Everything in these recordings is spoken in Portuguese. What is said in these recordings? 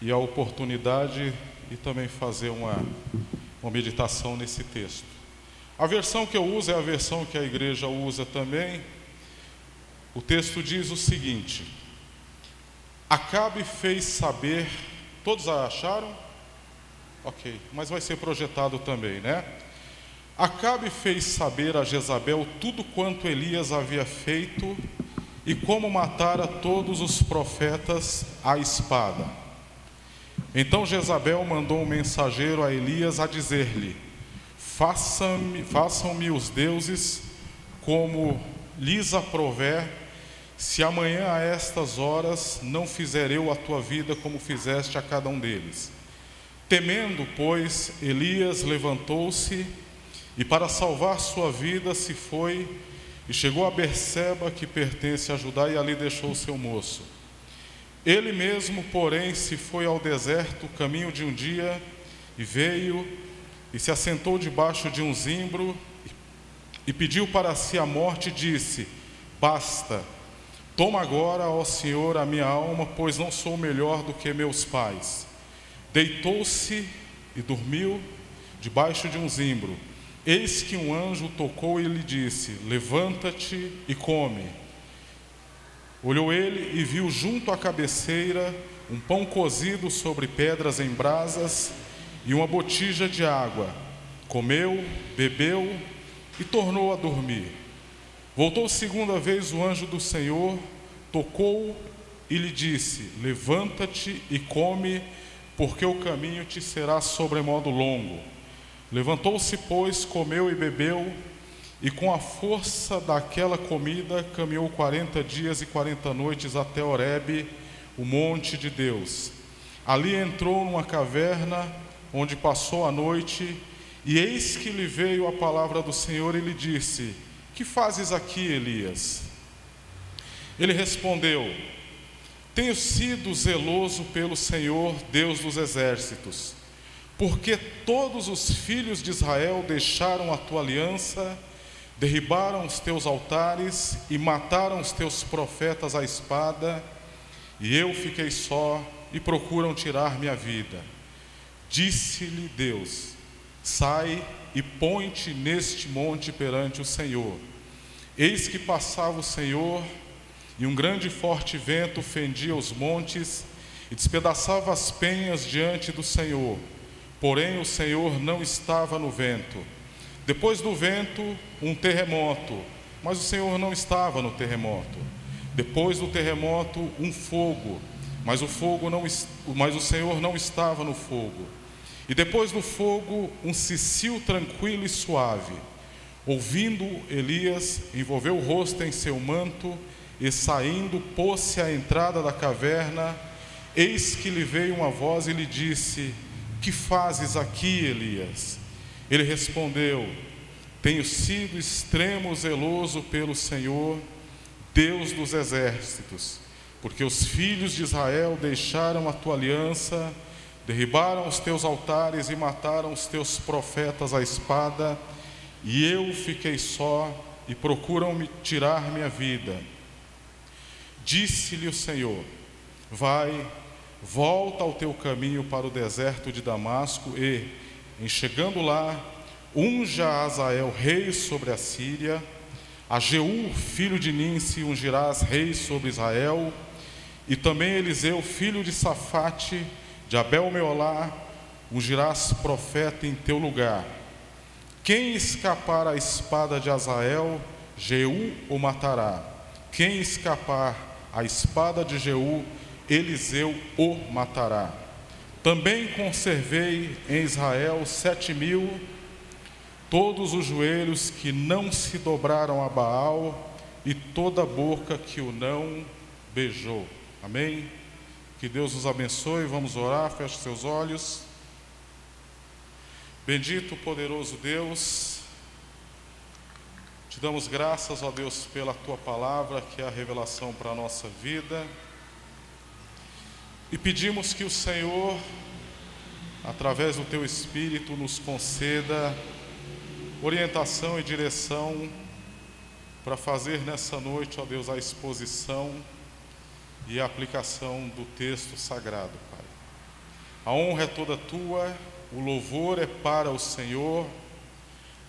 e a oportunidade e também fazer uma, uma meditação nesse texto. A versão que eu uso é a versão que a igreja usa também. O texto diz o seguinte: Acabe fez saber, todos acharam? Ok, mas vai ser projetado também, né? Acabe fez saber a Jezabel tudo quanto Elias havia feito e como matara todos os profetas à espada. Então Jezabel mandou um mensageiro a Elias a dizer-lhe: Façam-me os deuses como lhes aprover, se amanhã a estas horas não fizer eu a tua vida como fizeste a cada um deles. Temendo, pois, Elias levantou-se e para salvar sua vida se foi e chegou a Berseba, que pertence a Judá, e ali deixou seu moço. Ele mesmo, porém, se foi ao deserto, caminho de um dia, e veio e se assentou debaixo de um zimbro e pediu para si a morte, e disse: Basta, toma agora, ó Senhor, a minha alma, pois não sou melhor do que meus pais. Deitou-se e dormiu debaixo de um zimbro. Eis que um anjo tocou e lhe disse: Levanta-te e come. Olhou ele e viu junto à cabeceira um pão cozido sobre pedras em brasas e uma botija de água. Comeu, bebeu e tornou a dormir. Voltou segunda vez o anjo do Senhor, tocou e lhe disse: Levanta-te e come, porque o caminho te será sobremodo longo. Levantou-se, pois, comeu e bebeu, e com a força daquela comida caminhou quarenta dias e quarenta noites até Horebe, o monte de Deus. Ali entrou numa caverna, onde passou a noite, e eis que lhe veio a palavra do Senhor e lhe disse: Que fazes aqui, Elias? Ele respondeu: Tenho sido zeloso pelo Senhor, Deus dos exércitos porque todos os filhos de Israel deixaram a tua aliança, derribaram os teus altares e mataram os teus profetas à espada, e eu fiquei só e procuram tirar minha vida. Disse-lhe Deus: Sai e põe-te neste monte perante o Senhor. Eis que passava o Senhor, e um grande e forte vento fendia os montes e despedaçava as penhas diante do Senhor. Porém, o Senhor não estava no vento. Depois do vento, um terremoto, mas o Senhor não estava no terremoto. Depois do terremoto, um fogo, mas o fogo não, mas o Senhor não estava no fogo. E depois do fogo, um cicil tranquilo e suave. Ouvindo Elias, envolveu o rosto em seu manto e saindo, pôs-se à entrada da caverna. Eis que lhe veio uma voz e lhe disse: que fazes aqui, Elias? Ele respondeu: Tenho sido extremo zeloso pelo Senhor, Deus dos exércitos, porque os filhos de Israel deixaram a tua aliança, derribaram os teus altares e mataram os teus profetas à espada, e eu fiquei só e procuram me tirar minha vida. Disse-lhe o Senhor: Vai Volta ao teu caminho para o deserto de Damasco e, em chegando lá, unja a Azael rei sobre a Síria, a Jeú, filho de Ninse, ungirás rei sobre Israel, e também Eliseu, filho de Safate, de Abel Meolá, ungirás profeta em teu lugar. Quem escapar à espada de Azael, Jeú o matará. Quem escapar à espada de Jeú, Eliseu o matará. Também conservei em Israel sete mil, todos os joelhos que não se dobraram a Baal e toda a boca que o não beijou. Amém? Que Deus nos abençoe. Vamos orar. Feche seus olhos. Bendito, poderoso Deus, te damos graças, ó Deus, pela tua palavra, que é a revelação para a nossa vida. E pedimos que o Senhor, através do teu Espírito, nos conceda orientação e direção para fazer nessa noite, ó Deus, a exposição e a aplicação do texto sagrado, Pai. A honra é toda tua, o louvor é para o Senhor,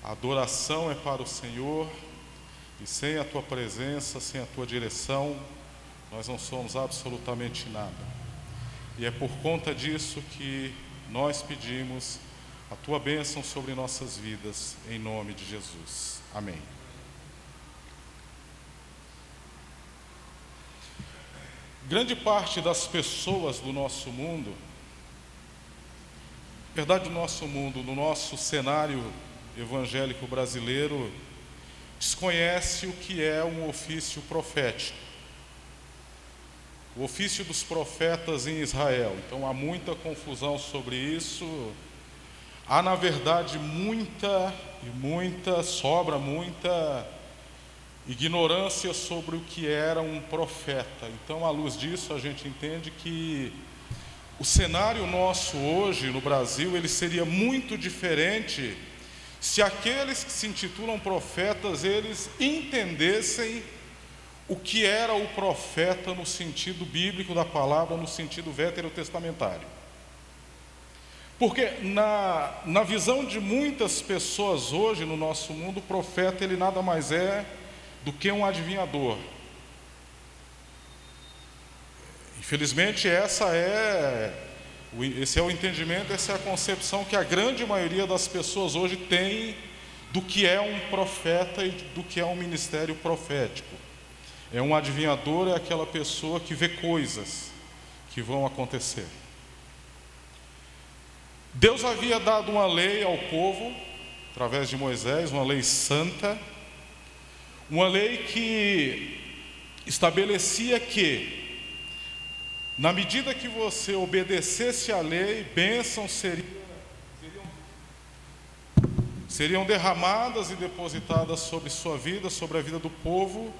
a adoração é para o Senhor, e sem a tua presença, sem a tua direção, nós não somos absolutamente nada. E é por conta disso que nós pedimos a tua bênção sobre nossas vidas, em nome de Jesus. Amém. Grande parte das pessoas do nosso mundo, verdade do nosso mundo, no nosso cenário evangélico brasileiro, desconhece o que é um ofício profético. O ofício dos profetas em Israel. Então há muita confusão sobre isso. Há, na verdade, muita e muita, sobra muita ignorância sobre o que era um profeta. Então, à luz disso, a gente entende que o cenário nosso hoje no Brasil, ele seria muito diferente se aqueles que se intitulam profetas, eles entendessem o que era o profeta no sentido bíblico da palavra, no sentido veterotestamentário. Porque na, na visão de muitas pessoas hoje no nosso mundo, o profeta ele nada mais é do que um adivinhador. Infelizmente, essa é esse é o entendimento, essa é a concepção que a grande maioria das pessoas hoje tem do que é um profeta e do que é um ministério profético. É um adivinhador, é aquela pessoa que vê coisas que vão acontecer. Deus havia dado uma lei ao povo, através de Moisés, uma lei santa, uma lei que estabelecia que, na medida que você obedecesse à lei, bênçãos seriam, seriam, seriam derramadas e depositadas sobre sua vida, sobre a vida do povo,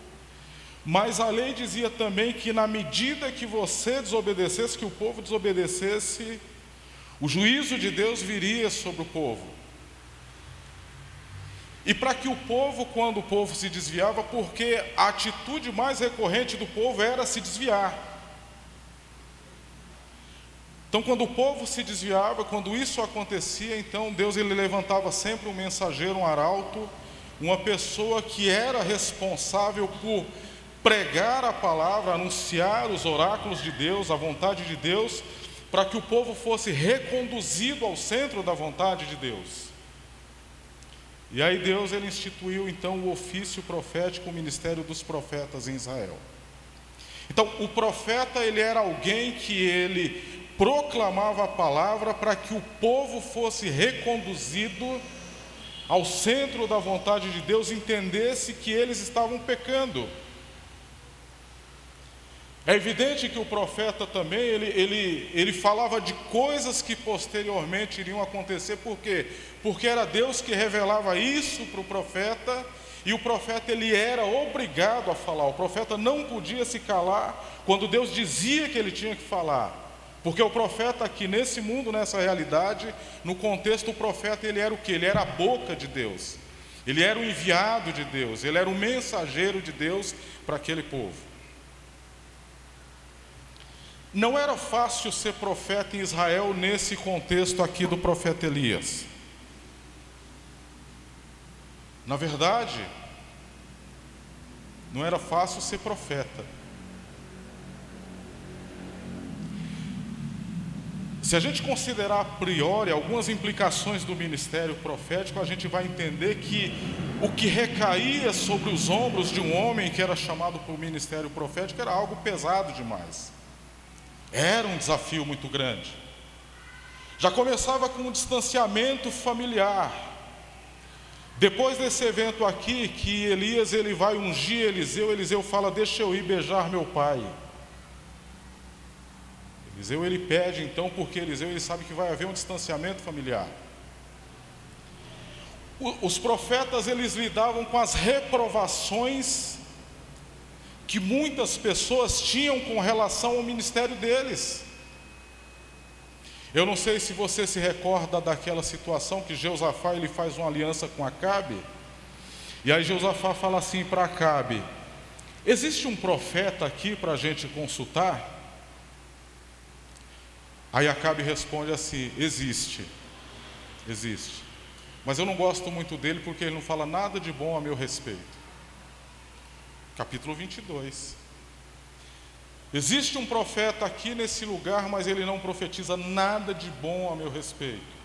mas a lei dizia também que, na medida que você desobedecesse, que o povo desobedecesse, o juízo de Deus viria sobre o povo. E para que o povo, quando o povo se desviava, porque a atitude mais recorrente do povo era se desviar. Então, quando o povo se desviava, quando isso acontecia, então Deus ele levantava sempre um mensageiro, um arauto, uma pessoa que era responsável por pregar a palavra, anunciar os oráculos de Deus, a vontade de Deus, para que o povo fosse reconduzido ao centro da vontade de Deus. E aí Deus ele instituiu então o ofício profético, o ministério dos profetas em Israel. Então, o profeta ele era alguém que ele proclamava a palavra para que o povo fosse reconduzido ao centro da vontade de Deus, entendesse que eles estavam pecando é evidente que o profeta também, ele, ele, ele falava de coisas que posteriormente iriam acontecer, por quê? Porque era Deus que revelava isso para o profeta, e o profeta ele era obrigado a falar, o profeta não podia se calar quando Deus dizia que ele tinha que falar. Porque o profeta aqui nesse mundo, nessa realidade, no contexto o profeta ele era o que? Ele era a boca de Deus. Ele era o enviado de Deus, ele era o mensageiro de Deus para aquele povo. Não era fácil ser profeta em Israel nesse contexto aqui do profeta Elias. Na verdade, não era fácil ser profeta. Se a gente considerar a priori algumas implicações do ministério profético, a gente vai entender que o que recaía sobre os ombros de um homem que era chamado para o ministério profético era algo pesado demais. Era um desafio muito grande. Já começava com um distanciamento familiar. Depois desse evento aqui, que Elias ele vai ungir Eliseu, Eliseu fala: Deixa eu ir beijar meu pai. Eliseu ele pede então, porque Eliseu ele sabe que vai haver um distanciamento familiar. Os profetas eles lidavam com as reprovações que muitas pessoas tinham com relação ao ministério deles. Eu não sei se você se recorda daquela situação que Jeosafá ele faz uma aliança com Acabe. E aí Jeosafá fala assim para Acabe: Existe um profeta aqui para a gente consultar? Aí Acabe responde assim: existe, existe. Mas eu não gosto muito dele porque ele não fala nada de bom a meu respeito. Capítulo 22. Existe um profeta aqui nesse lugar, mas ele não profetiza nada de bom a meu respeito.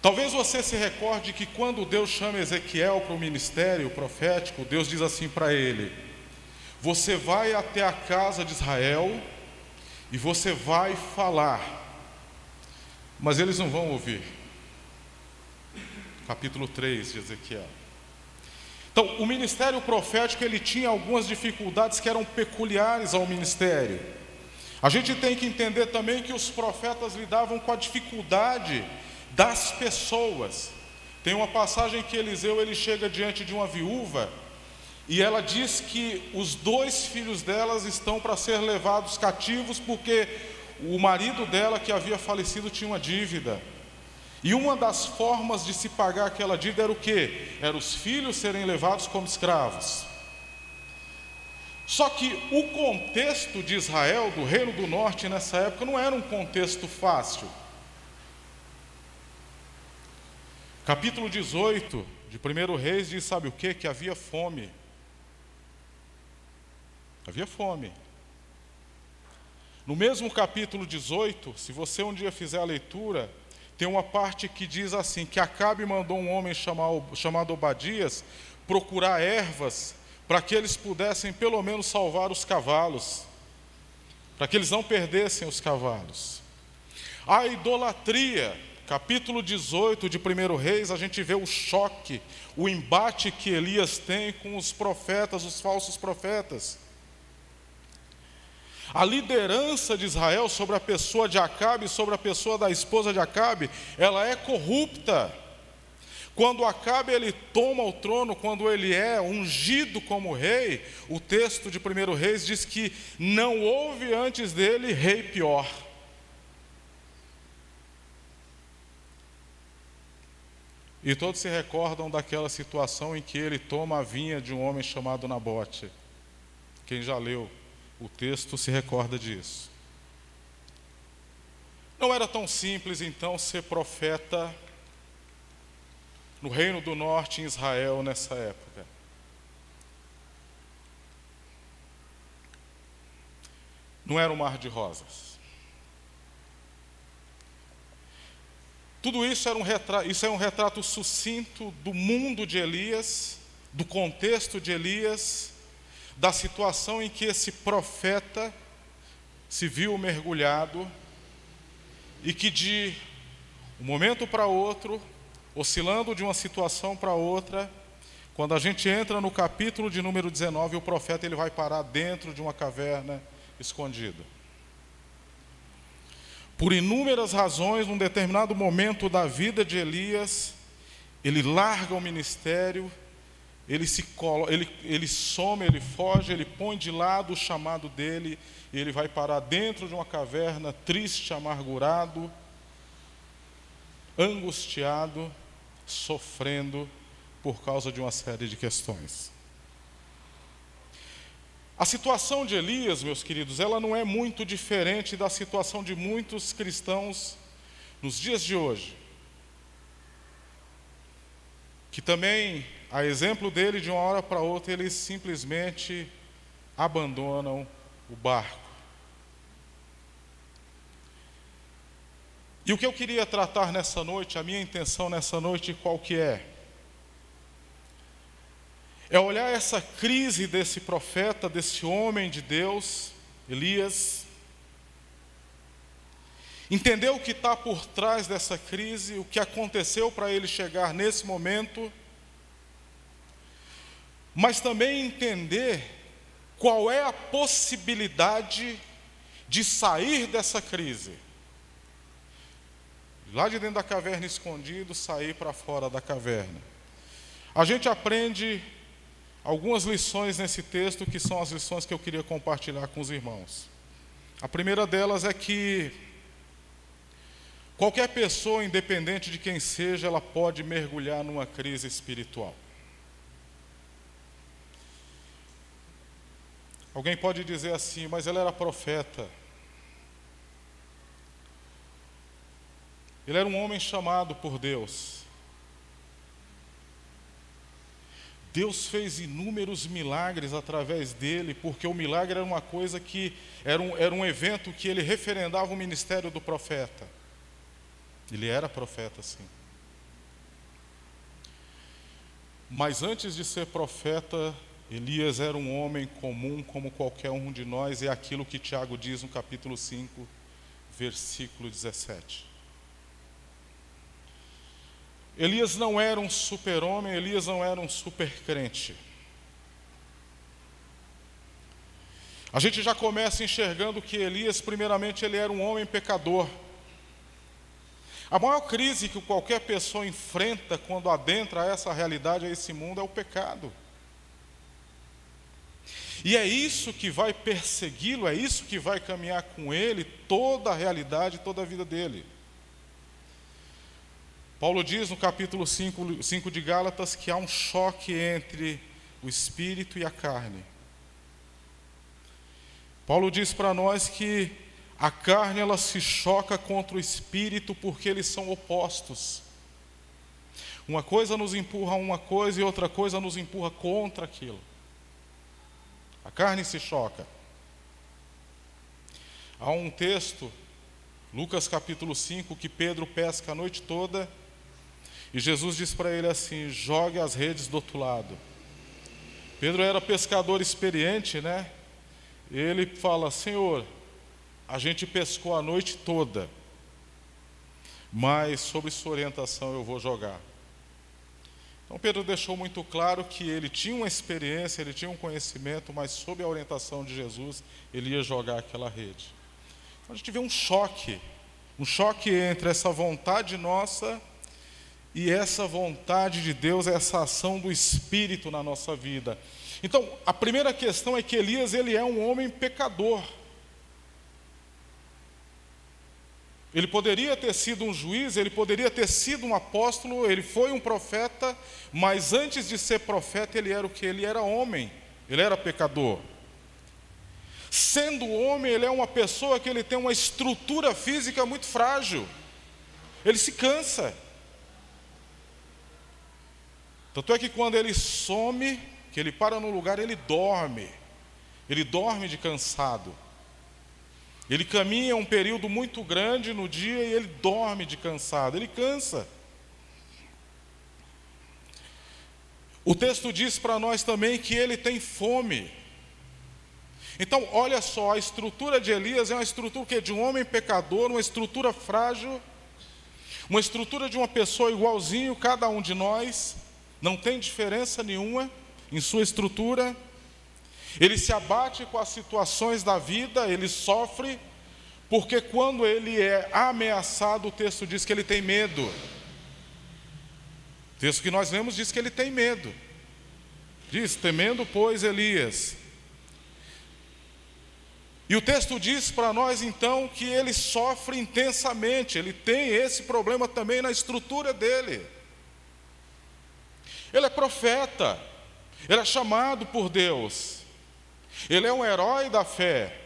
Talvez você se recorde que quando Deus chama Ezequiel para o ministério profético, Deus diz assim para ele: Você vai até a casa de Israel e você vai falar, mas eles não vão ouvir. Capítulo 3 de Ezequiel. Então, o ministério profético ele tinha algumas dificuldades que eram peculiares ao ministério. A gente tem que entender também que os profetas lidavam com a dificuldade das pessoas. Tem uma passagem que Eliseu ele chega diante de uma viúva e ela diz que os dois filhos delas estão para ser levados cativos porque o marido dela que havia falecido tinha uma dívida. E uma das formas de se pagar aquela dívida era o quê? Era os filhos serem levados como escravos. Só que o contexto de Israel, do Reino do Norte nessa época, não era um contexto fácil. Capítulo 18 de 1 Reis diz: sabe o que? Que havia fome. Havia fome. No mesmo capítulo 18, se você um dia fizer a leitura, tem uma parte que diz assim: que Acabe mandou um homem chamado Obadias procurar ervas para que eles pudessem pelo menos salvar os cavalos, para que eles não perdessem os cavalos. A idolatria, capítulo 18 de 1 Reis, a gente vê o choque, o embate que Elias tem com os profetas, os falsos profetas. A liderança de Israel sobre a pessoa de Acabe, sobre a pessoa da esposa de Acabe, ela é corrupta. Quando Acabe ele toma o trono, quando ele é ungido como rei, o texto de 1 Reis diz que não houve antes dele rei pior. E todos se recordam daquela situação em que ele toma a vinha de um homem chamado Nabote. Quem já leu o texto se recorda disso. Não era tão simples então ser profeta no Reino do Norte em Israel nessa época. Não era um mar de rosas. Tudo isso, era um retrato, isso é um retrato sucinto do mundo de Elias, do contexto de Elias da situação em que esse profeta se viu mergulhado e que de um momento para outro, oscilando de uma situação para outra, quando a gente entra no capítulo de número 19, o profeta ele vai parar dentro de uma caverna escondida. Por inúmeras razões, num determinado momento da vida de Elias, ele larga o ministério ele, se colo, ele, ele some, ele foge, ele põe de lado o chamado dele, e ele vai parar dentro de uma caverna, triste, amargurado, angustiado, sofrendo por causa de uma série de questões. A situação de Elias, meus queridos, ela não é muito diferente da situação de muitos cristãos nos dias de hoje, que também a exemplo dele, de uma hora para outra, eles simplesmente abandonam o barco. E o que eu queria tratar nessa noite, a minha intenção nessa noite, qual que é? É olhar essa crise desse profeta, desse homem de Deus, Elias, entender o que está por trás dessa crise, o que aconteceu para ele chegar nesse momento mas também entender qual é a possibilidade de sair dessa crise. Lá de dentro da caverna escondido, sair para fora da caverna. A gente aprende algumas lições nesse texto que são as lições que eu queria compartilhar com os irmãos. A primeira delas é que qualquer pessoa, independente de quem seja, ela pode mergulhar numa crise espiritual. Alguém pode dizer assim, mas ele era profeta. Ele era um homem chamado por Deus. Deus fez inúmeros milagres através dele, porque o milagre era uma coisa que, era um, era um evento que ele referendava o ministério do profeta. Ele era profeta, sim. Mas antes de ser profeta, Elias era um homem comum como qualquer um de nós, é aquilo que Tiago diz no capítulo 5, versículo 17. Elias não era um super-homem, Elias não era um super-crente. A gente já começa enxergando que Elias, primeiramente, ele era um homem pecador. A maior crise que qualquer pessoa enfrenta quando adentra essa realidade, a esse mundo, é o pecado. E é isso que vai persegui-lo, é isso que vai caminhar com ele toda a realidade, toda a vida dele. Paulo diz no capítulo 5, 5 de Gálatas que há um choque entre o espírito e a carne. Paulo diz para nós que a carne ela se choca contra o espírito porque eles são opostos. Uma coisa nos empurra a uma coisa e outra coisa nos empurra contra aquilo. A carne se choca. Há um texto, Lucas capítulo 5, que Pedro pesca a noite toda e Jesus diz para ele assim: jogue as redes do outro lado. Pedro era pescador experiente, né? Ele fala: Senhor, a gente pescou a noite toda, mas sob sua orientação eu vou jogar. Então Pedro deixou muito claro que ele tinha uma experiência, ele tinha um conhecimento, mas sob a orientação de Jesus, ele ia jogar aquela rede. Então a gente vê um choque, um choque entre essa vontade nossa e essa vontade de Deus, essa ação do Espírito na nossa vida. Então, a primeira questão é que Elias ele é um homem pecador. Ele poderia ter sido um juiz, ele poderia ter sido um apóstolo, ele foi um profeta, mas antes de ser profeta, ele era o que? Ele era homem, ele era pecador. Sendo homem, ele é uma pessoa que ele tem uma estrutura física muito frágil. Ele se cansa. Tanto é que quando ele some, que ele para no lugar, ele dorme. Ele dorme de cansado. Ele caminha um período muito grande no dia e ele dorme de cansado, ele cansa. O texto diz para nós também que ele tem fome. Então, olha só, a estrutura de Elias é uma estrutura que de um homem pecador, uma estrutura frágil, uma estrutura de uma pessoa igualzinho cada um de nós, não tem diferença nenhuma em sua estrutura. Ele se abate com as situações da vida, ele sofre, porque quando ele é ameaçado, o texto diz que ele tem medo. O texto que nós lemos diz que ele tem medo. Diz: temendo, pois, Elias. E o texto diz para nós então que ele sofre intensamente, ele tem esse problema também na estrutura dele. Ele é profeta, ele é chamado por Deus, ele é um herói da fé,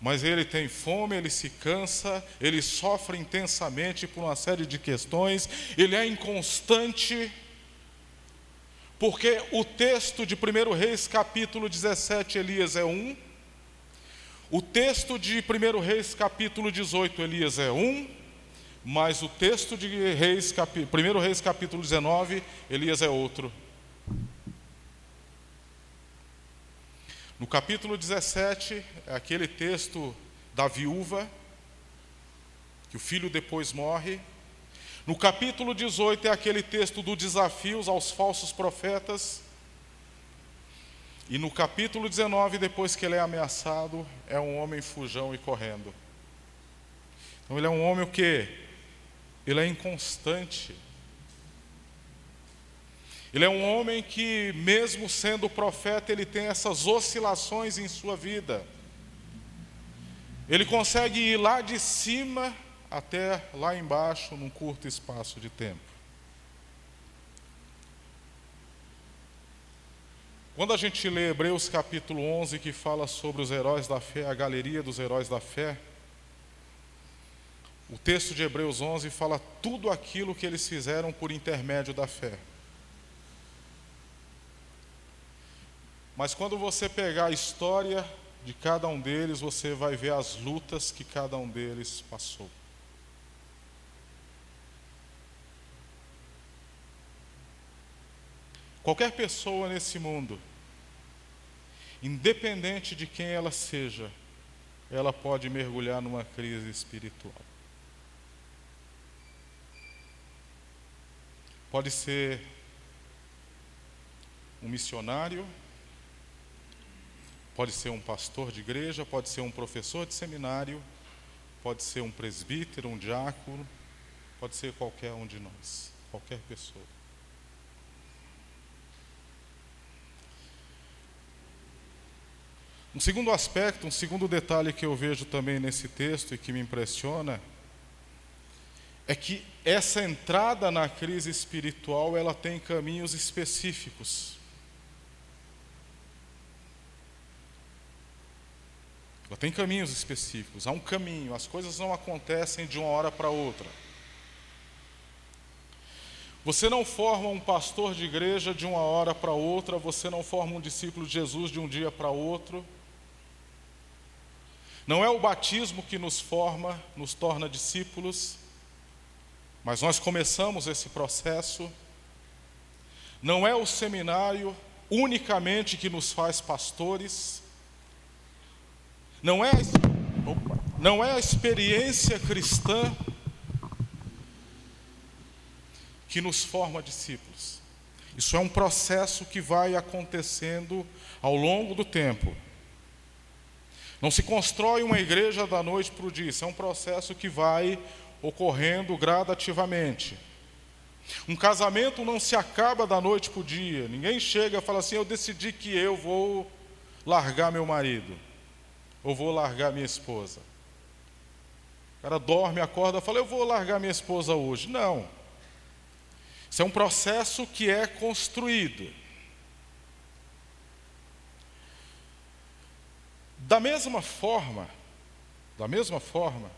mas ele tem fome, ele se cansa, ele sofre intensamente por uma série de questões, ele é inconstante, porque o texto de 1 Reis, capítulo 17, Elias é um, o texto de 1 Reis, capítulo 18, Elias é um, mas o texto de Reis, 1 Reis, capítulo 19, Elias é outro. No capítulo 17, é aquele texto da viúva, que o filho depois morre. No capítulo 18 é aquele texto do desafios aos falsos profetas. E no capítulo 19, depois que ele é ameaçado, é um homem fujão e correndo. Então ele é um homem o quê? Ele é inconstante. Ele é um homem que, mesmo sendo profeta, ele tem essas oscilações em sua vida. Ele consegue ir lá de cima até lá embaixo num curto espaço de tempo. Quando a gente lê Hebreus capítulo 11, que fala sobre os heróis da fé, a galeria dos heróis da fé, o texto de Hebreus 11 fala tudo aquilo que eles fizeram por intermédio da fé. Mas quando você pegar a história de cada um deles, você vai ver as lutas que cada um deles passou. Qualquer pessoa nesse mundo, independente de quem ela seja, ela pode mergulhar numa crise espiritual. Pode ser um missionário, pode ser um pastor de igreja, pode ser um professor de seminário, pode ser um presbítero, um diácono, pode ser qualquer um de nós, qualquer pessoa. Um segundo aspecto, um segundo detalhe que eu vejo também nesse texto e que me impressiona é que essa entrada na crise espiritual, ela tem caminhos específicos. Ela tem caminhos específicos, há um caminho, as coisas não acontecem de uma hora para outra. Você não forma um pastor de igreja de uma hora para outra, você não forma um discípulo de Jesus de um dia para outro. Não é o batismo que nos forma, nos torna discípulos, mas nós começamos esse processo. Não é o seminário unicamente que nos faz pastores. Não é, não é a experiência cristã que nos forma discípulos. Isso é um processo que vai acontecendo ao longo do tempo. Não se constrói uma igreja da noite para o dia, isso é um processo que vai ocorrendo gradativamente. Um casamento não se acaba da noite para o dia, ninguém chega e fala assim: Eu decidi que eu vou largar meu marido, ou vou largar minha esposa. O cara dorme, acorda fala: Eu vou largar minha esposa hoje. Não. Isso é um processo que é construído. Da mesma forma, da mesma forma,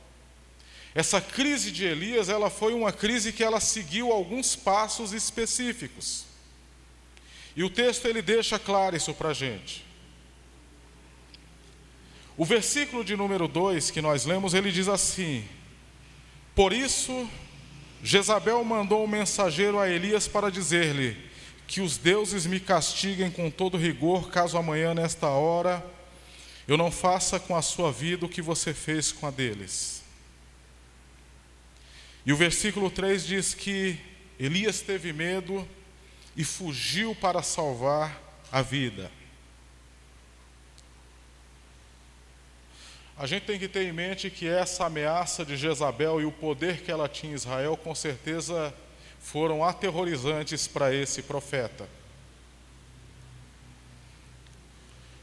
essa crise de Elias, ela foi uma crise que ela seguiu alguns passos específicos. E o texto ele deixa claro isso para a gente. O versículo de número 2 que nós lemos, ele diz assim: Por isso, Jezabel mandou um mensageiro a Elias para dizer-lhe: Que os deuses me castiguem com todo rigor, caso amanhã, nesta hora, eu não faça com a sua vida o que você fez com a deles. E o versículo 3 diz que Elias teve medo e fugiu para salvar a vida. A gente tem que ter em mente que essa ameaça de Jezabel e o poder que ela tinha em Israel, com certeza, foram aterrorizantes para esse profeta.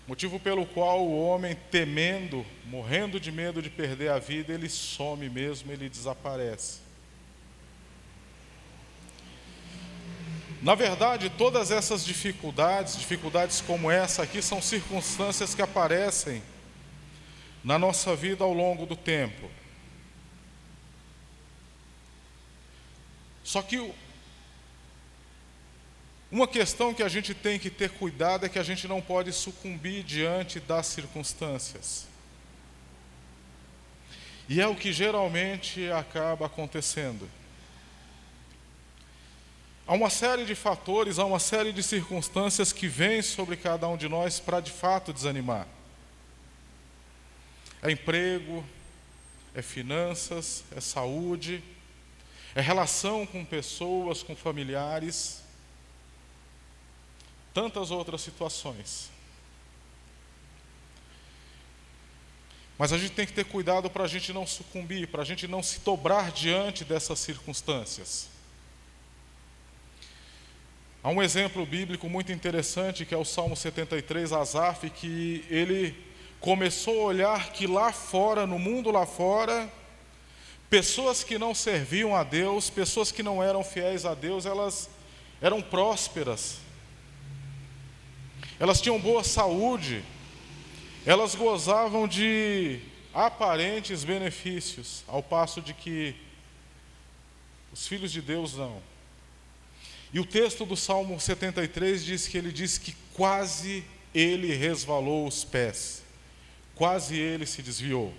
Motivo pelo qual o homem, temendo, morrendo de medo de perder a vida, ele some mesmo, ele desaparece. Na verdade, todas essas dificuldades, dificuldades como essa aqui, são circunstâncias que aparecem na nossa vida ao longo do tempo. Só que uma questão que a gente tem que ter cuidado é que a gente não pode sucumbir diante das circunstâncias. E é o que geralmente acaba acontecendo. Há uma série de fatores, há uma série de circunstâncias que vêm sobre cada um de nós para de fato desanimar. É emprego, é finanças, é saúde, é relação com pessoas, com familiares tantas outras situações. Mas a gente tem que ter cuidado para a gente não sucumbir, para a gente não se dobrar diante dessas circunstâncias. Há um exemplo bíblico muito interessante que é o Salmo 73, Asaf, que ele começou a olhar que lá fora, no mundo lá fora, pessoas que não serviam a Deus, pessoas que não eram fiéis a Deus, elas eram prósperas, elas tinham boa saúde, elas gozavam de aparentes benefícios, ao passo de que os filhos de Deus não. E o texto do Salmo 73 diz que ele diz que quase ele resvalou os pés, quase ele se desviou.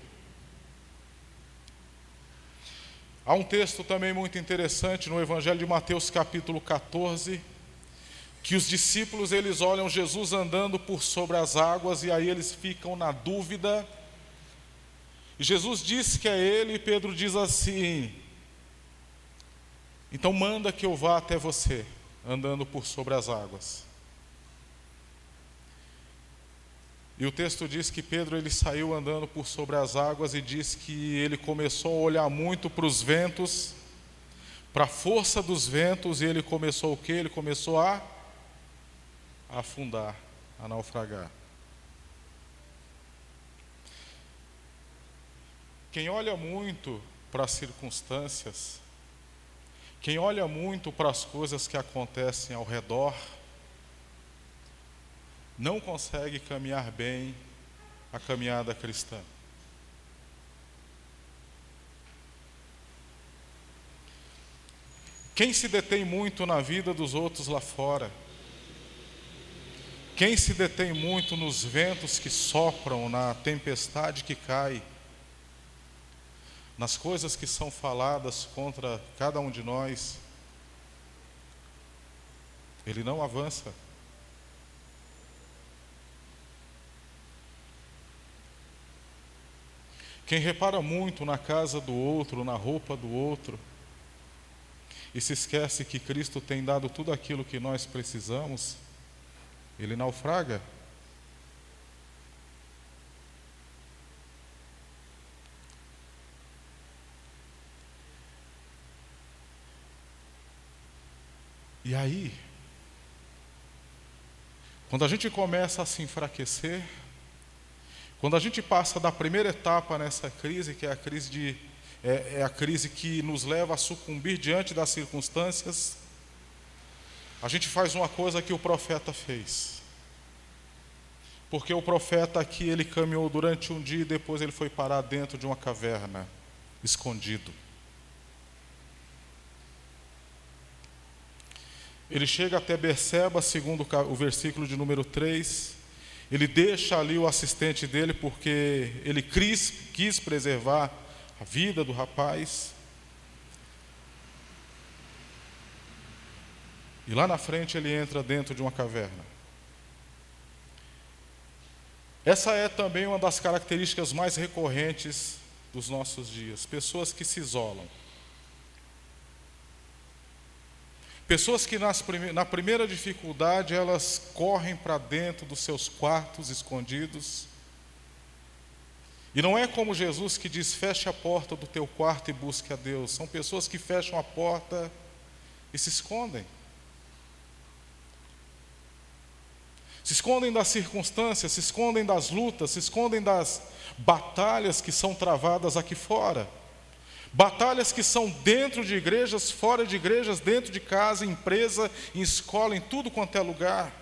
Há um texto também muito interessante no Evangelho de Mateus, capítulo 14, que os discípulos eles olham Jesus andando por sobre as águas e aí eles ficam na dúvida. E Jesus diz que é ele e Pedro diz assim: Então manda que eu vá até você, andando por sobre as águas. E o texto diz que Pedro ele saiu andando por sobre as águas e diz que ele começou a olhar muito para os ventos, para a força dos ventos, e ele começou o que? Ele começou a a afundar, a naufragar. Quem olha muito para as circunstâncias, quem olha muito para as coisas que acontecem ao redor, não consegue caminhar bem a caminhada cristã. Quem se detém muito na vida dos outros lá fora, quem se detém muito nos ventos que sopram, na tempestade que cai, nas coisas que são faladas contra cada um de nós, ele não avança. Quem repara muito na casa do outro, na roupa do outro, e se esquece que Cristo tem dado tudo aquilo que nós precisamos, ele naufraga. E aí, quando a gente começa a se enfraquecer, quando a gente passa da primeira etapa nessa crise, que é a crise de é, é a crise que nos leva a sucumbir diante das circunstâncias, a gente faz uma coisa que o profeta fez. Porque o profeta aqui, ele caminhou durante um dia e depois ele foi parar dentro de uma caverna, escondido. Ele chega até Berseba, segundo o versículo de número 3. Ele deixa ali o assistente dele porque ele quis, quis preservar a vida do rapaz. E lá na frente ele entra dentro de uma caverna. Essa é também uma das características mais recorrentes dos nossos dias: pessoas que se isolam. Pessoas que nas prime na primeira dificuldade elas correm para dentro dos seus quartos escondidos. E não é como Jesus que diz: feche a porta do teu quarto e busque a Deus. São pessoas que fecham a porta e se escondem. se escondem das circunstâncias, se escondem das lutas, se escondem das batalhas que são travadas aqui fora. Batalhas que são dentro de igrejas, fora de igrejas, dentro de casa, em empresa, em escola, em tudo quanto é lugar.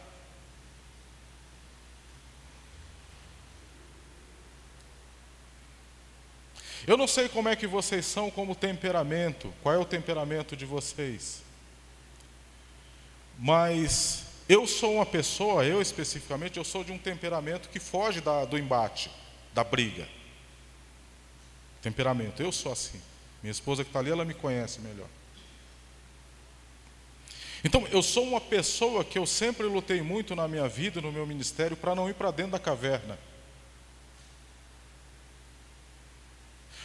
Eu não sei como é que vocês são como temperamento, qual é o temperamento de vocês. Mas eu sou uma pessoa, eu especificamente, eu sou de um temperamento que foge da, do embate, da briga. Temperamento, eu sou assim. Minha esposa que está ali, ela me conhece melhor. Então, eu sou uma pessoa que eu sempre lutei muito na minha vida, no meu ministério, para não ir para dentro da caverna.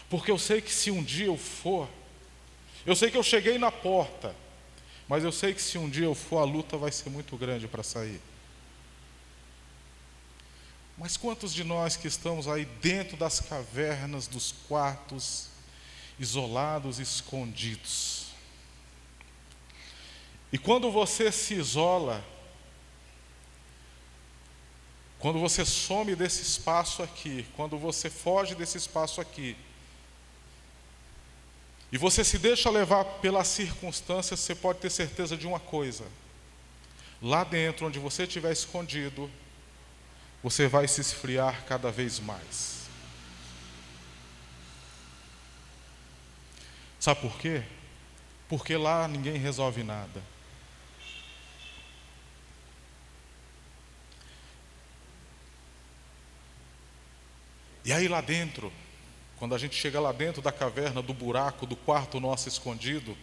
Porque eu sei que se um dia eu for, eu sei que eu cheguei na porta, mas eu sei que se um dia eu for, a luta vai ser muito grande para sair. Mas quantos de nós que estamos aí dentro das cavernas, dos quartos, isolados, escondidos? E quando você se isola, quando você some desse espaço aqui, quando você foge desse espaço aqui, e você se deixa levar pelas circunstâncias, você pode ter certeza de uma coisa: lá dentro, onde você estiver escondido, você vai se esfriar cada vez mais. Sabe por quê? Porque lá ninguém resolve nada. E aí lá dentro, quando a gente chega lá dentro da caverna, do buraco, do quarto nosso escondido,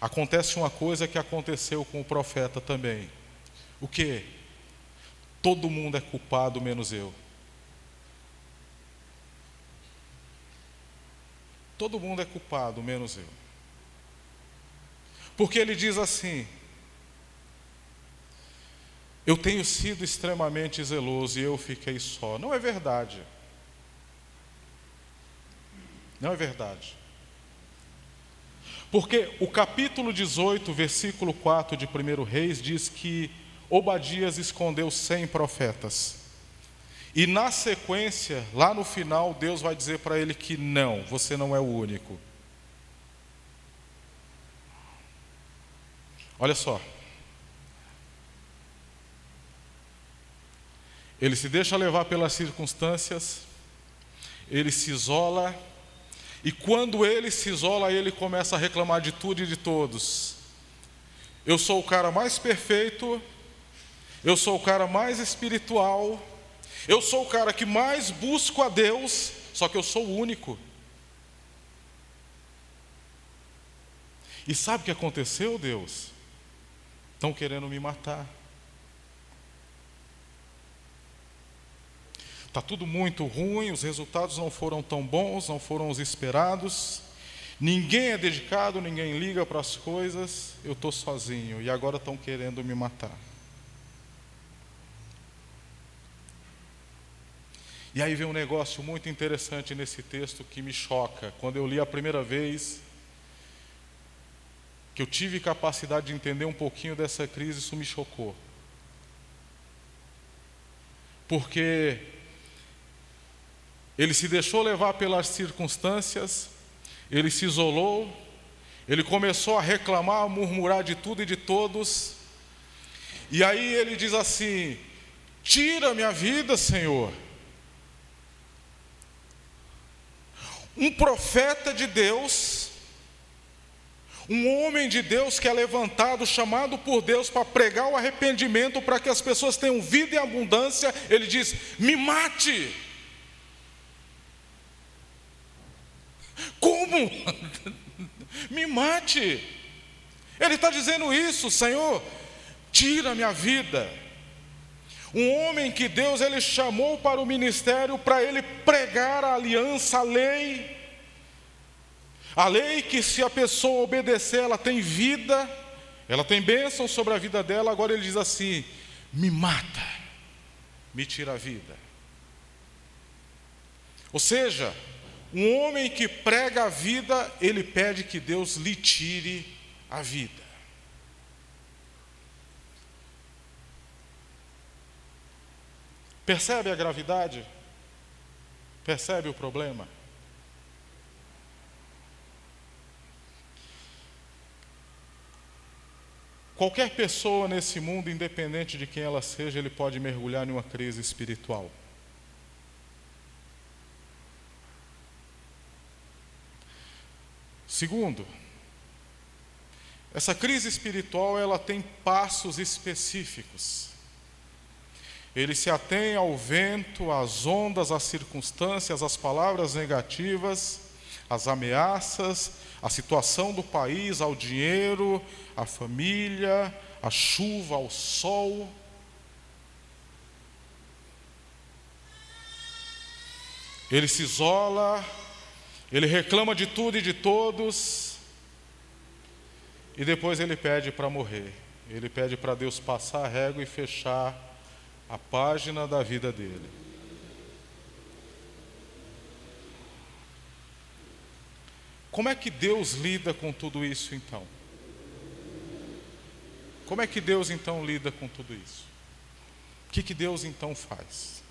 acontece uma coisa que aconteceu com o profeta também. O que? Todo mundo é culpado menos eu. Todo mundo é culpado menos eu. Porque ele diz assim: Eu tenho sido extremamente zeloso e eu fiquei só. Não é verdade. Não é verdade. Porque o capítulo 18, versículo 4 de 1 Reis diz que Obadias escondeu cem profetas. E na sequência, lá no final, Deus vai dizer para ele que não, você não é o único. Olha só. Ele se deixa levar pelas circunstâncias, ele se isola, e quando ele se isola, ele começa a reclamar de tudo e de todos. Eu sou o cara mais perfeito, eu sou o cara mais espiritual, eu sou o cara que mais busco a Deus, só que eu sou o único. E sabe o que aconteceu, Deus? Estão querendo me matar. Está tudo muito ruim, os resultados não foram tão bons, não foram os esperados. Ninguém é dedicado, ninguém liga para as coisas. Eu estou sozinho e agora estão querendo me matar. E aí vem um negócio muito interessante nesse texto que me choca. Quando eu li a primeira vez, que eu tive capacidade de entender um pouquinho dessa crise, isso me chocou. Porque ele se deixou levar pelas circunstâncias, ele se isolou, ele começou a reclamar, a murmurar de tudo e de todos. E aí ele diz assim: Tira minha vida, Senhor. Um profeta de Deus, um homem de Deus que é levantado, chamado por Deus para pregar o arrependimento, para que as pessoas tenham vida e abundância, ele diz: Me mate. Como? Me mate. Ele está dizendo isso, Senhor, tira minha vida. Um homem que Deus ele chamou para o ministério para ele pregar a aliança, a lei. A lei que se a pessoa obedecer, ela tem vida, ela tem bênção sobre a vida dela. Agora ele diz assim: me mata, me tira a vida. Ou seja, um homem que prega a vida, ele pede que Deus lhe tire a vida. Percebe a gravidade? Percebe o problema? Qualquer pessoa nesse mundo, independente de quem ela seja, ele pode mergulhar em uma crise espiritual. Segundo, essa crise espiritual ela tem passos específicos. Ele se atém ao vento, às ondas, às circunstâncias, às palavras negativas, às ameaças, à situação do país, ao dinheiro, à família, à chuva, ao sol. Ele se isola, ele reclama de tudo e de todos, e depois ele pede para morrer. Ele pede para Deus passar a régua e fechar a página da vida dele. Como é que Deus lida com tudo isso então? Como é que Deus então lida com tudo isso? O que, que Deus então faz?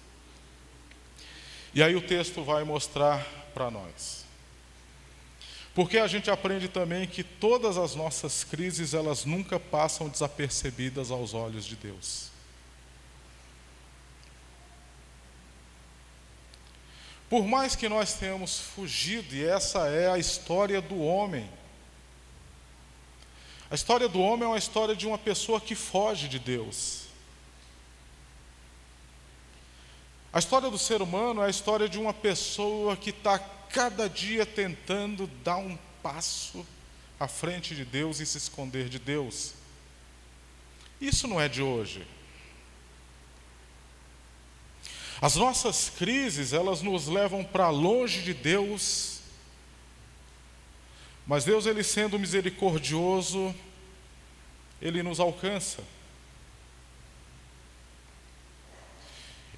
E aí o texto vai mostrar para nós. Porque a gente aprende também que todas as nossas crises, elas nunca passam desapercebidas aos olhos de Deus. Por mais que nós tenhamos fugido, e essa é a história do homem. A história do homem é uma história de uma pessoa que foge de Deus. A história do ser humano é a história de uma pessoa que está cada dia tentando dar um passo à frente de Deus e se esconder de Deus. Isso não é de hoje. As nossas crises, elas nos levam para longe de Deus. Mas Deus, ele sendo misericordioso, ele nos alcança.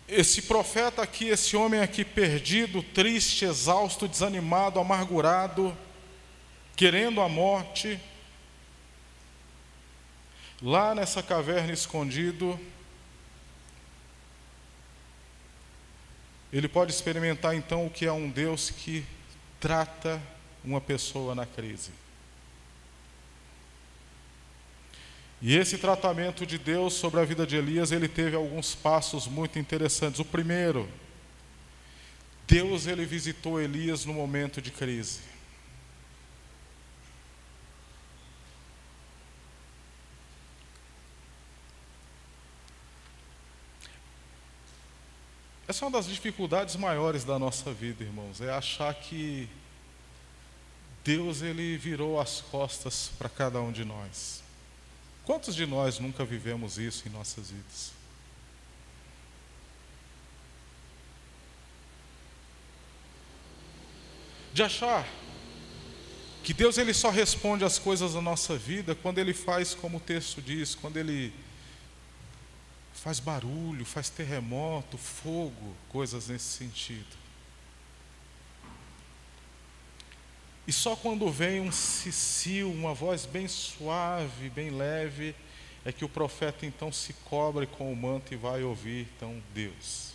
Esse profeta aqui, esse homem aqui perdido, triste, exausto, desanimado, amargurado, querendo a morte, lá nessa caverna escondido, ele pode experimentar então o que é um Deus que trata uma pessoa na crise. E esse tratamento de Deus sobre a vida de Elias, ele teve alguns passos muito interessantes. O primeiro, Deus ele visitou Elias no momento de crise. Essa é uma das dificuldades maiores da nossa vida, irmãos, é achar que Deus ele virou as costas para cada um de nós. Quantos de nós nunca vivemos isso em nossas vidas? De achar que Deus ele só responde às coisas da nossa vida quando ele faz como o texto diz, quando ele faz barulho, faz terremoto, fogo, coisas nesse sentido. E só quando vem um cicio, uma voz bem suave, bem leve, é que o profeta então se cobre com o manto e vai ouvir então Deus.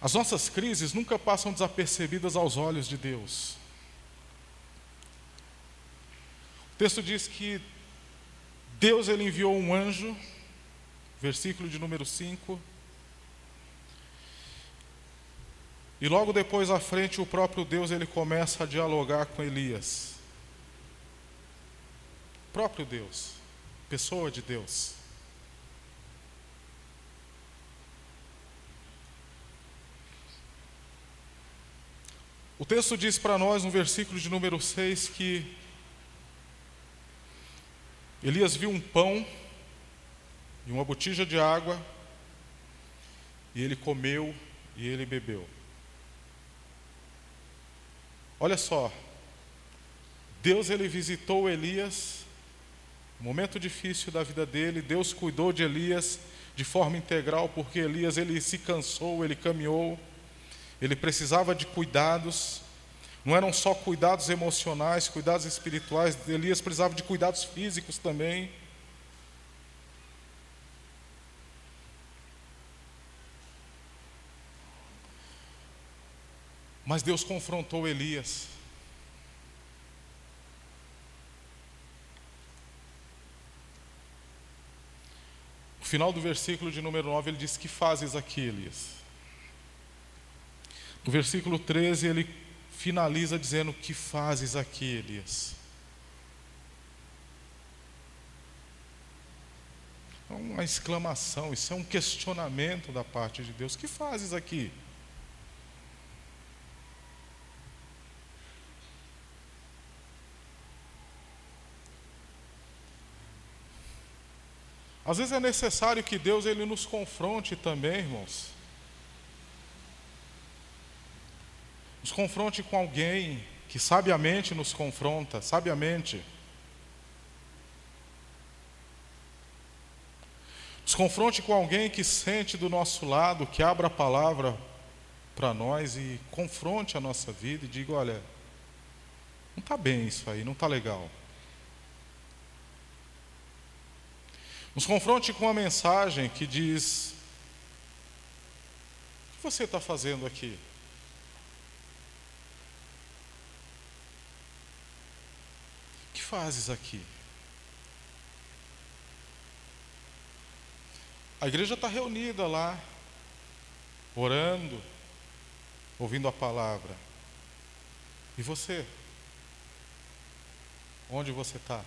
As nossas crises nunca passam desapercebidas aos olhos de Deus. O texto diz que Deus ele enviou um anjo, versículo de número 5, E logo depois à frente o próprio Deus ele começa a dialogar com Elias. O próprio Deus, pessoa de Deus. O texto diz para nós no versículo de número 6 que Elias viu um pão e uma botija de água, e ele comeu e ele bebeu. Olha só, Deus ele visitou Elias, momento difícil da vida dele, Deus cuidou de Elias de forma integral, porque Elias ele se cansou, ele caminhou, ele precisava de cuidados, não eram só cuidados emocionais, cuidados espirituais, Elias precisava de cuidados físicos também. Mas Deus confrontou Elias. No final do versículo de número 9, ele diz: Que fazes aqui, Elias? No versículo 13, ele finaliza dizendo: Que fazes aqui, Elias? É uma exclamação, isso é um questionamento da parte de Deus: Que fazes aqui? Às vezes é necessário que Deus ele nos confronte também, irmãos. Nos confronte com alguém que sabiamente nos confronta, sabiamente. Nos confronte com alguém que sente do nosso lado, que abra a palavra para nós e confronte a nossa vida e diga: olha, não está bem isso aí, não está legal. Nos confronte com uma mensagem que diz: O que você está fazendo aqui? O que fazes aqui? A igreja está reunida lá, orando, ouvindo a palavra. E você? Onde você está?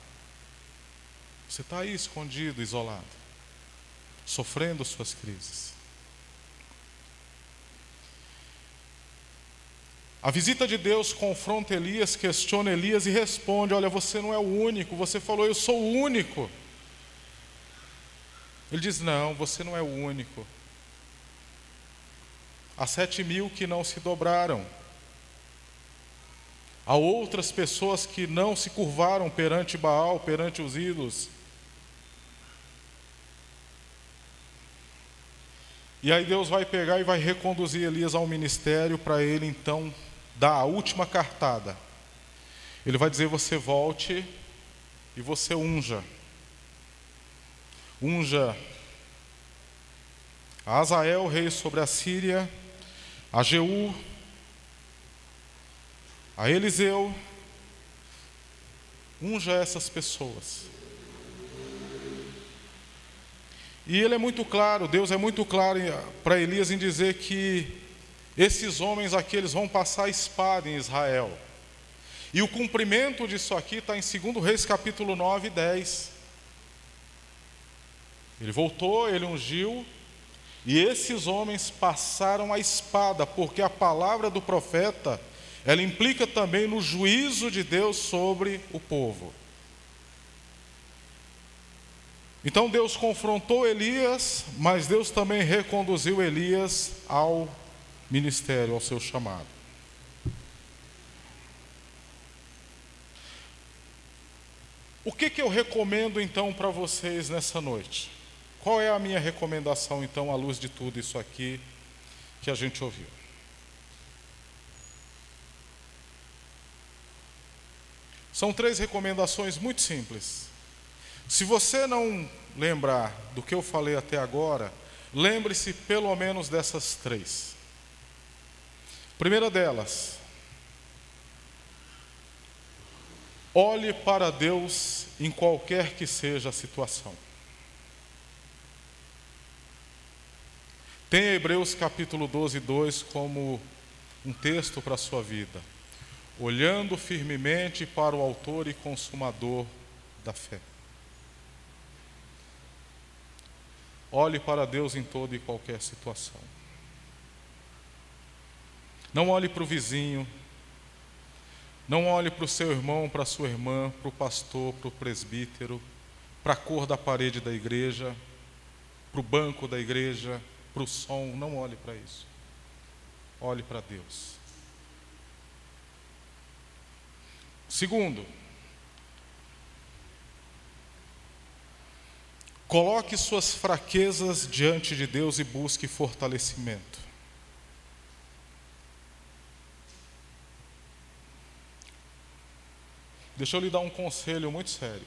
Você está aí escondido, isolado, sofrendo suas crises. A visita de Deus confronta Elias, questiona Elias e responde: Olha, você não é o único. Você falou, Eu sou o único. Ele diz: Não, você não é o único. Há sete mil que não se dobraram. Há outras pessoas que não se curvaram perante Baal, perante os ídolos. E aí Deus vai pegar e vai reconduzir Elias ao ministério para ele então dar a última cartada. Ele vai dizer: Você volte e você unja. Unja. A Azael, rei sobre a Síria, a Jeú, a Eliseu, unja essas pessoas. E ele é muito claro, Deus é muito claro para Elias em dizer que esses homens aqui eles vão passar a espada em Israel. E o cumprimento disso aqui está em 2 Reis capítulo 9 e 10. Ele voltou, ele ungiu, e esses homens passaram a espada, porque a palavra do profeta, ela implica também no juízo de Deus sobre o povo. Então Deus confrontou Elias, mas Deus também reconduziu Elias ao ministério, ao seu chamado. O que, que eu recomendo então para vocês nessa noite? Qual é a minha recomendação, então, à luz de tudo isso aqui que a gente ouviu? São três recomendações muito simples. Se você não lembrar do que eu falei até agora, lembre-se pelo menos dessas três. Primeira delas, olhe para Deus em qualquer que seja a situação. Tenha Hebreus capítulo 12, 2 como um texto para a sua vida. Olhando firmemente para o Autor e Consumador da fé. Olhe para Deus em toda e qualquer situação. Não olhe para o vizinho, não olhe para o seu irmão, para a sua irmã, para o pastor, para o presbítero, para a cor da parede da igreja, para o banco da igreja, para o som, não olhe para isso. Olhe para Deus. Segundo, coloque suas fraquezas diante de Deus e busque fortalecimento. Deixa eu lhe dar um conselho muito sério.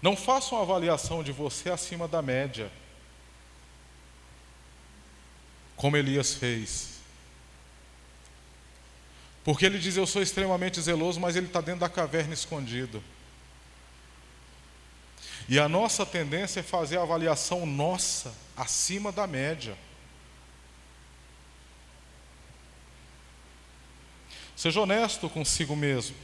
Não faça uma avaliação de você acima da média, como Elias fez. Porque ele diz: Eu sou extremamente zeloso, mas ele está dentro da caverna escondido. E a nossa tendência é fazer a avaliação nossa acima da média. Seja honesto consigo mesmo.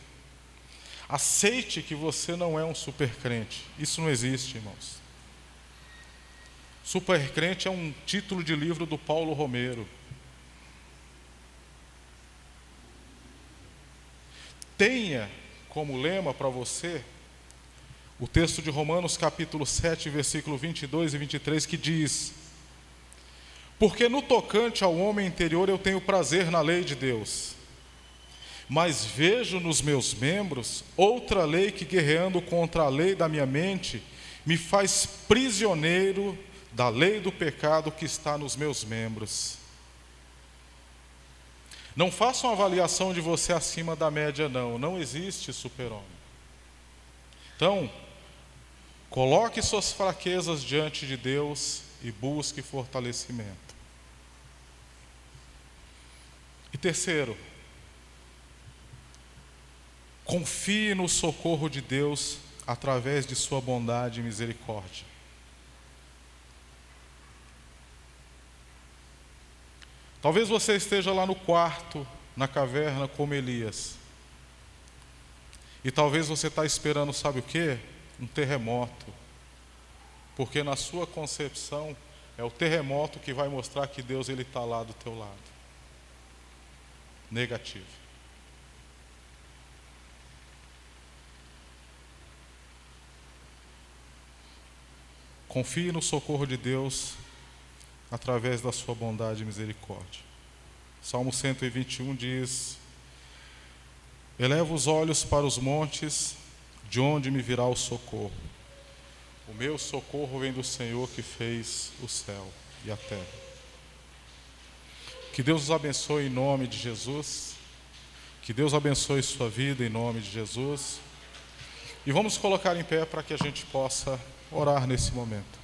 Aceite que você não é um supercrente. Isso não existe, irmãos. Supercrente é um título de livro do Paulo Romero. Tenha como lema para você o texto de Romanos capítulo 7, versículo 22 e 23 que diz: Porque no tocante ao homem interior eu tenho prazer na lei de Deus mas vejo nos meus membros outra lei que, guerreando contra a lei da minha mente, me faz prisioneiro da lei do pecado que está nos meus membros. Não faça uma avaliação de você acima da média, não. Não existe super-homem. Então, coloque suas fraquezas diante de Deus e busque fortalecimento. E terceiro, Confie no socorro de Deus através de Sua bondade e misericórdia. Talvez você esteja lá no quarto, na caverna, como Elias. E talvez você está esperando, sabe o que? Um terremoto. Porque na sua concepção é o terremoto que vai mostrar que Deus ele está lá do teu lado. Negativo. Confie no socorro de Deus através da sua bondade e misericórdia. Salmo 121 diz: Eleva os olhos para os montes, de onde me virá o socorro. O meu socorro vem do Senhor que fez o céu e a terra. Que Deus os abençoe em nome de Jesus. Que Deus abençoe sua vida em nome de Jesus. E vamos colocar em pé para que a gente possa orar nesse momento.